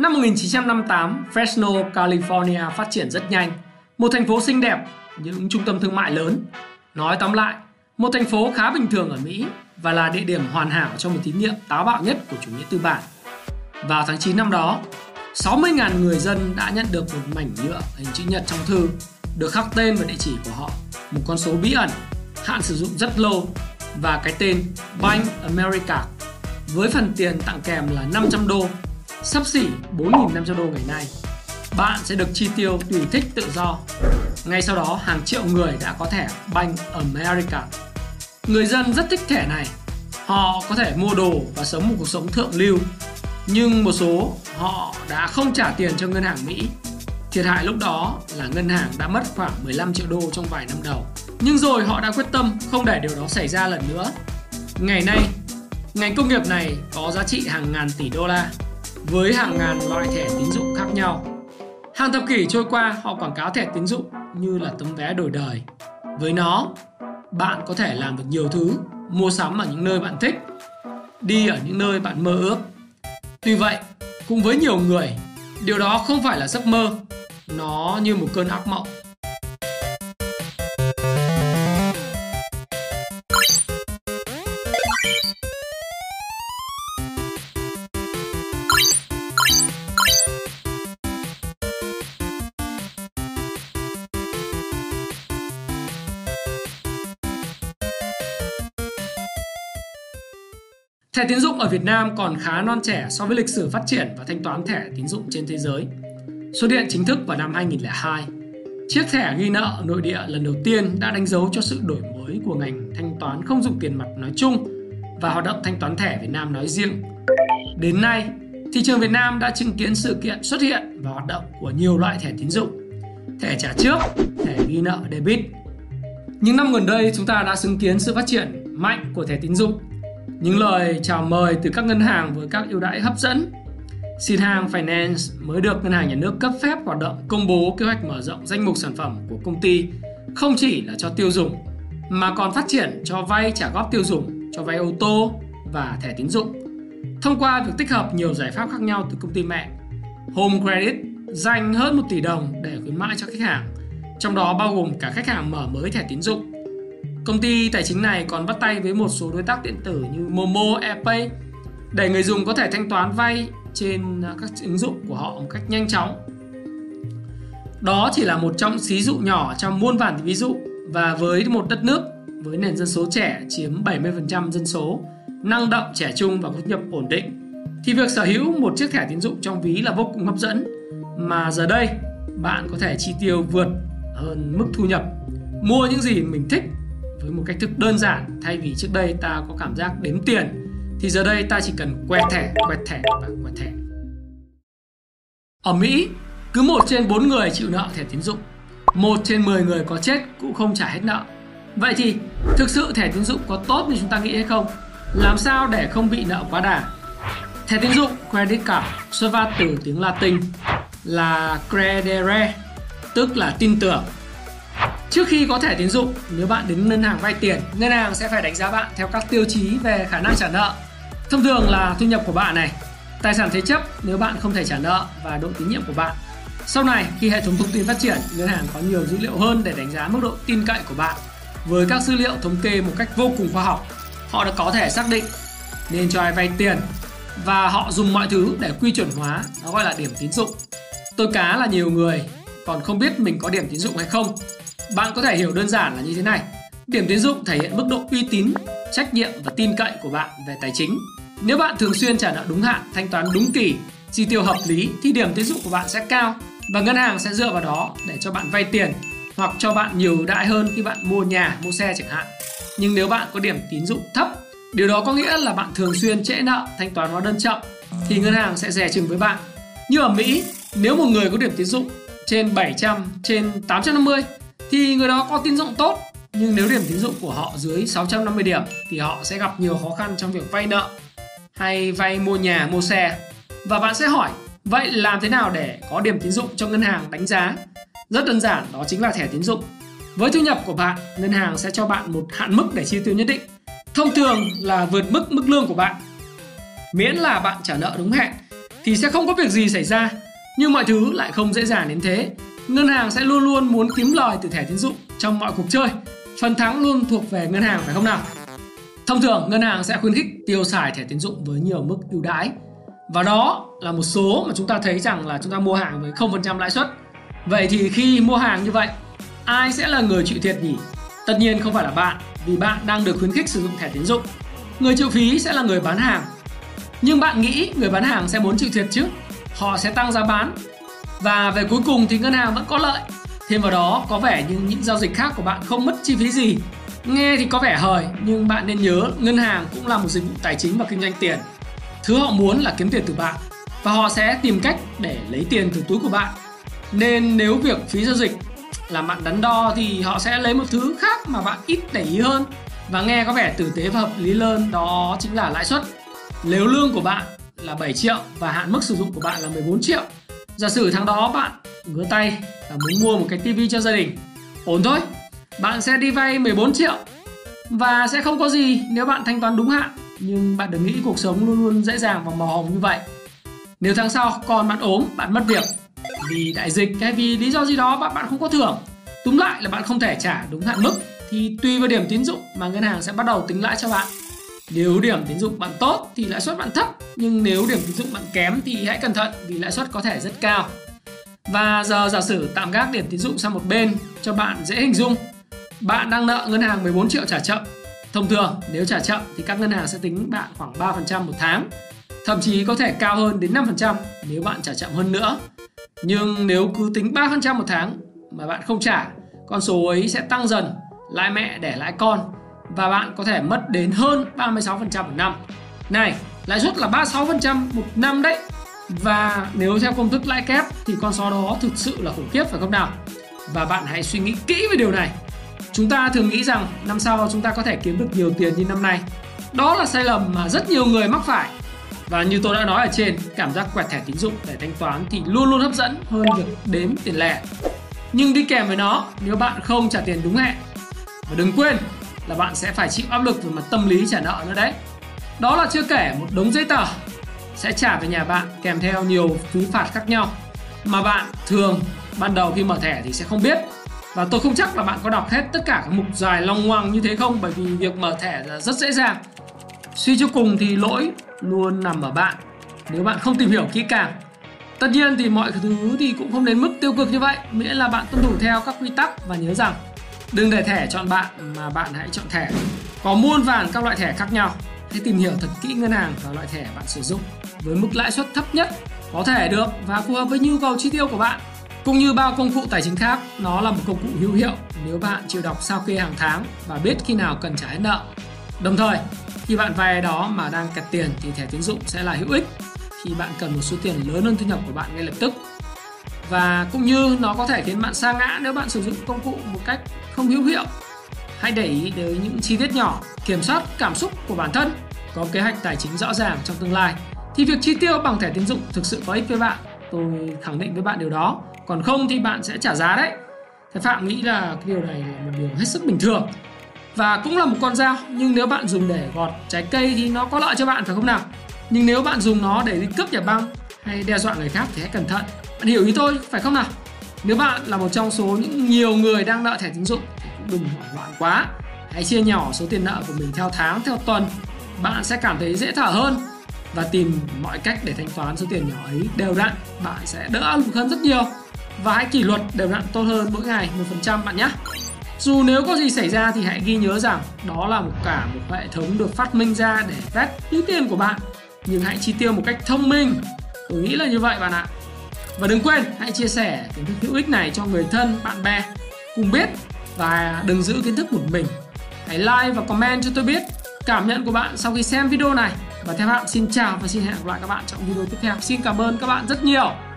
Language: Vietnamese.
Năm 1958, Fresno, California phát triển rất nhanh. Một thành phố xinh đẹp, những trung tâm thương mại lớn. Nói tóm lại, một thành phố khá bình thường ở Mỹ và là địa điểm hoàn hảo cho một thí nghiệm táo bạo nhất của chủ nghĩa tư bản. Vào tháng 9 năm đó, 60.000 người dân đã nhận được một mảnh nhựa hình chữ nhật trong thư được khắc tên và địa chỉ của họ, một con số bí ẩn, hạn sử dụng rất lâu và cái tên Bank America với phần tiền tặng kèm là 500 đô, sắp xỉ 4.500 đô ngày nay. Bạn sẽ được chi tiêu tùy thích tự do. Ngay sau đó, hàng triệu người đã có thẻ Bank America. Người dân rất thích thẻ này. Họ có thể mua đồ và sống một cuộc sống thượng lưu. Nhưng một số họ đã không trả tiền cho ngân hàng Mỹ. Thiệt hại lúc đó là ngân hàng đã mất khoảng 15 triệu đô trong vài năm đầu. Nhưng rồi họ đã quyết tâm không để điều đó xảy ra lần nữa. Ngày nay, ngành công nghiệp này có giá trị hàng ngàn tỷ đô la với hàng ngàn loại thẻ tín dụng khác nhau. Hàng thập kỷ trôi qua, họ quảng cáo thẻ tín dụng như là tấm vé đổi đời. Với nó, bạn có thể làm được nhiều thứ, mua sắm ở những nơi bạn thích, đi ở những nơi bạn mơ ước. Tuy vậy, cùng với nhiều người, điều đó không phải là giấc mơ, nó như một cơn ác mộng. Thẻ tín dụng ở Việt Nam còn khá non trẻ so với lịch sử phát triển và thanh toán thẻ tín dụng trên thế giới. Xuất hiện chính thức vào năm 2002. Chiếc thẻ ghi nợ nội địa lần đầu tiên đã đánh dấu cho sự đổi mới của ngành thanh toán không dùng tiền mặt nói chung và hoạt động thanh toán thẻ Việt Nam nói riêng. Đến nay, thị trường Việt Nam đã chứng kiến sự kiện xuất hiện và hoạt động của nhiều loại thẻ tín dụng. Thẻ trả trước, thẻ ghi nợ debit. Những năm gần đây chúng ta đã chứng kiến sự phát triển mạnh của thẻ tín dụng những lời chào mời từ các ngân hàng với các ưu đãi hấp dẫn. Sinhang Finance mới được ngân hàng nhà nước cấp phép hoạt động công bố kế hoạch mở rộng danh mục sản phẩm của công ty không chỉ là cho tiêu dùng mà còn phát triển cho vay trả góp tiêu dùng, cho vay ô tô và thẻ tín dụng. Thông qua việc tích hợp nhiều giải pháp khác nhau từ công ty mẹ, Home Credit dành hơn 1 tỷ đồng để khuyến mãi cho khách hàng, trong đó bao gồm cả khách hàng mở mới thẻ tín dụng Công ty tài chính này còn bắt tay với một số đối tác điện tử như Momo, Airpay để người dùng có thể thanh toán vay trên à, các ứng dụng của họ một cách nhanh chóng. Đó chỉ là một trong xí dụ nhỏ trong muôn vàn ví dụ. Và với một đất nước với nền dân số trẻ chiếm 70% dân số, năng động, trẻ trung và có thu nhập ổn định thì việc sở hữu một chiếc thẻ tín dụng trong ví là vô cùng hấp dẫn. Mà giờ đây bạn có thể chi tiêu vượt hơn mức thu nhập mua những gì mình thích với một cách thức đơn giản thay vì trước đây ta có cảm giác đếm tiền thì giờ đây ta chỉ cần quẹt thẻ, quẹt thẻ và quẹt thẻ. Ở Mỹ, cứ một trên bốn người chịu nợ thẻ tín dụng, một trên 10 người có chết cũng không trả hết nợ. Vậy thì thực sự thẻ tín dụng có tốt như chúng ta nghĩ hay không? Làm sao để không bị nợ quá đà? Thẻ tín dụng credit card xuất phát từ tiếng Latin là credere, tức là tin tưởng Trước khi có thẻ tín dụng, nếu bạn đến ngân hàng vay tiền, ngân hàng sẽ phải đánh giá bạn theo các tiêu chí về khả năng trả nợ. Thông thường là thu nhập của bạn này, tài sản thế chấp nếu bạn không thể trả nợ và độ tín nhiệm của bạn. Sau này, khi hệ thống thông tin phát triển, ngân hàng có nhiều dữ liệu hơn để đánh giá mức độ tin cậy của bạn. Với các dữ liệu thống kê một cách vô cùng khoa học, họ đã có thể xác định nên cho ai vay tiền và họ dùng mọi thứ để quy chuẩn hóa, nó gọi là điểm tín dụng. Tôi cá là nhiều người còn không biết mình có điểm tín dụng hay không bạn có thể hiểu đơn giản là như thế này. Điểm tín dụng thể hiện mức độ uy tín, trách nhiệm và tin cậy của bạn về tài chính. Nếu bạn thường xuyên trả nợ đúng hạn, thanh toán đúng kỳ, chi tiêu hợp lý thì điểm tín dụng của bạn sẽ cao và ngân hàng sẽ dựa vào đó để cho bạn vay tiền hoặc cho bạn nhiều ưu đãi hơn khi bạn mua nhà, mua xe chẳng hạn. Nhưng nếu bạn có điểm tín dụng thấp, điều đó có nghĩa là bạn thường xuyên trễ nợ, thanh toán hóa đơn chậm thì ngân hàng sẽ dè chừng với bạn. Như ở Mỹ, nếu một người có điểm tín dụng trên 700, trên 850 thì người đó có tín dụng tốt nhưng nếu điểm tín dụng của họ dưới 650 điểm thì họ sẽ gặp nhiều khó khăn trong việc vay nợ hay vay mua nhà, mua xe. Và bạn sẽ hỏi, vậy làm thế nào để có điểm tín dụng cho ngân hàng đánh giá? Rất đơn giản, đó chính là thẻ tín dụng. Với thu nhập của bạn, ngân hàng sẽ cho bạn một hạn mức để chi tiêu nhất định. Thông thường là vượt mức mức lương của bạn. Miễn là bạn trả nợ đúng hẹn thì sẽ không có việc gì xảy ra. Nhưng mọi thứ lại không dễ dàng đến thế. Ngân hàng sẽ luôn luôn muốn kiếm lời từ thẻ tín dụng trong mọi cuộc chơi. Phần thắng luôn thuộc về ngân hàng phải không nào? Thông thường ngân hàng sẽ khuyến khích tiêu xài thẻ tín dụng với nhiều mức ưu đãi. Và đó là một số mà chúng ta thấy rằng là chúng ta mua hàng với 0% lãi suất. Vậy thì khi mua hàng như vậy, ai sẽ là người chịu thiệt nhỉ? Tất nhiên không phải là bạn, vì bạn đang được khuyến khích sử dụng thẻ tín dụng. Người chịu phí sẽ là người bán hàng. Nhưng bạn nghĩ người bán hàng sẽ muốn chịu thiệt chứ? Họ sẽ tăng giá bán. Và về cuối cùng thì ngân hàng vẫn có lợi. Thêm vào đó, có vẻ như những giao dịch khác của bạn không mất chi phí gì. Nghe thì có vẻ hời, nhưng bạn nên nhớ ngân hàng cũng là một dịch vụ tài chính và kinh doanh tiền. Thứ họ muốn là kiếm tiền từ bạn và họ sẽ tìm cách để lấy tiền từ túi của bạn. Nên nếu việc phí giao dịch làm bạn đắn đo thì họ sẽ lấy một thứ khác mà bạn ít để ý hơn và nghe có vẻ tử tế và hợp lý hơn đó chính là lãi suất. Nếu lương của bạn là 7 triệu và hạn mức sử dụng của bạn là 14 triệu. Giả sử tháng đó bạn ngứa tay và muốn mua một cái tivi cho gia đình. Ổn thôi, bạn sẽ đi vay 14 triệu và sẽ không có gì nếu bạn thanh toán đúng hạn. Nhưng bạn đừng nghĩ cuộc sống luôn luôn dễ dàng và màu hồng như vậy. Nếu tháng sau còn bạn ốm, bạn mất việc vì đại dịch hay vì lý do gì đó bạn bạn không có thưởng túm lại là bạn không thể trả đúng hạn mức thì tùy vào điểm tín dụng mà ngân hàng sẽ bắt đầu tính lãi cho bạn nếu điểm tín dụng bạn tốt thì lãi suất bạn thấp nhưng nếu điểm tín dụng bạn kém thì hãy cẩn thận vì lãi suất có thể rất cao. Và giờ giả sử tạm gác điểm tín dụng sang một bên cho bạn dễ hình dung. Bạn đang nợ ngân hàng 14 triệu trả chậm. Thông thường nếu trả chậm thì các ngân hàng sẽ tính bạn khoảng 3% một tháng thậm chí có thể cao hơn đến 5% nếu bạn trả chậm hơn nữa. Nhưng nếu cứ tính 3% một tháng mà bạn không trả, con số ấy sẽ tăng dần, lãi mẹ để lãi con và bạn có thể mất đến hơn 36% một năm. Này, lãi suất là 36% một năm đấy. Và nếu theo công thức lãi kép thì con số đó thực sự là khủng khiếp phải không nào? Và bạn hãy suy nghĩ kỹ về điều này. Chúng ta thường nghĩ rằng năm sau chúng ta có thể kiếm được nhiều tiền như năm nay. Đó là sai lầm mà rất nhiều người mắc phải và như tôi đã nói ở trên, cảm giác quẹt thẻ tín dụng để thanh toán thì luôn luôn hấp dẫn hơn việc đếm tiền lẻ. Nhưng đi kèm với nó, nếu bạn không trả tiền đúng hẹn, và đừng quên là bạn sẽ phải chịu áp lực về mặt tâm lý trả nợ nữa đấy. Đó là chưa kể một đống giấy tờ sẽ trả về nhà bạn kèm theo nhiều phí phạt khác nhau mà bạn thường ban đầu khi mở thẻ thì sẽ không biết. Và tôi không chắc là bạn có đọc hết tất cả các mục dài long ngoằng như thế không, bởi vì việc mở thẻ là rất dễ dàng. Suy cho cùng thì lỗi luôn nằm ở bạn. Nếu bạn không tìm hiểu kỹ càng, tất nhiên thì mọi thứ thì cũng không đến mức tiêu cực như vậy, miễn là bạn tuân thủ theo các quy tắc và nhớ rằng đừng để thẻ chọn bạn mà bạn hãy chọn thẻ. Có muôn vàn các loại thẻ khác nhau. Hãy tìm hiểu thật kỹ ngân hàng và loại thẻ bạn sử dụng. Với mức lãi suất thấp nhất có thể được và phù hợp với nhu cầu chi tiêu của bạn, cũng như bao công cụ tài chính khác, nó là một công cụ hữu hiệu nếu bạn chịu đọc sao kê hàng tháng và biết khi nào cần trả hết nợ. Đồng thời, khi bạn vay đó mà đang kẹt tiền thì thẻ tín dụng sẽ là hữu ích. Khi bạn cần một số tiền lớn hơn thu nhập của bạn ngay lập tức và cũng như nó có thể khiến bạn sa ngã nếu bạn sử dụng công cụ một cách không hữu hiệu. Hãy để ý đến những chi tiết nhỏ, kiểm soát cảm xúc của bản thân, có kế hoạch tài chính rõ ràng trong tương lai. Thì việc chi tiêu bằng thẻ tín dụng thực sự có ích với bạn, tôi khẳng định với bạn điều đó. Còn không thì bạn sẽ trả giá đấy. Thế phạm nghĩ là cái điều này là một điều hết sức bình thường. Và cũng là một con dao, nhưng nếu bạn dùng để gọt trái cây thì nó có lợi cho bạn, phải không nào? Nhưng nếu bạn dùng nó để đi cướp nhà băng hay đe dọa người khác thì hãy cẩn thận bạn hiểu ý tôi, phải không nào nếu bạn là một trong số những nhiều người đang nợ thẻ tín dụng, thì cũng đừng hoảng loạn quá hãy chia nhỏ số tiền nợ của mình theo tháng, theo tuần bạn sẽ cảm thấy dễ thở hơn và tìm mọi cách để thanh toán số tiền nhỏ ấy đều đặn bạn sẽ đỡ áp lực hơn rất nhiều và hãy kỷ luật đều đặn tốt hơn mỗi ngày một phần trăm bạn nhé dù nếu có gì xảy ra thì hãy ghi nhớ rằng đó là một cả một hệ thống được phát minh ra để vét túi tiền của bạn. Nhưng hãy chi tiêu một cách thông minh. Tôi nghĩ là như vậy bạn ạ. Và đừng quên hãy chia sẻ kiến thức hữu ích này cho người thân, bạn bè cùng biết và đừng giữ kiến thức một mình. Hãy like và comment cho tôi biết cảm nhận của bạn sau khi xem video này. Và theo bạn xin chào và xin hẹn gặp lại các bạn trong video tiếp theo. Xin cảm ơn các bạn rất nhiều.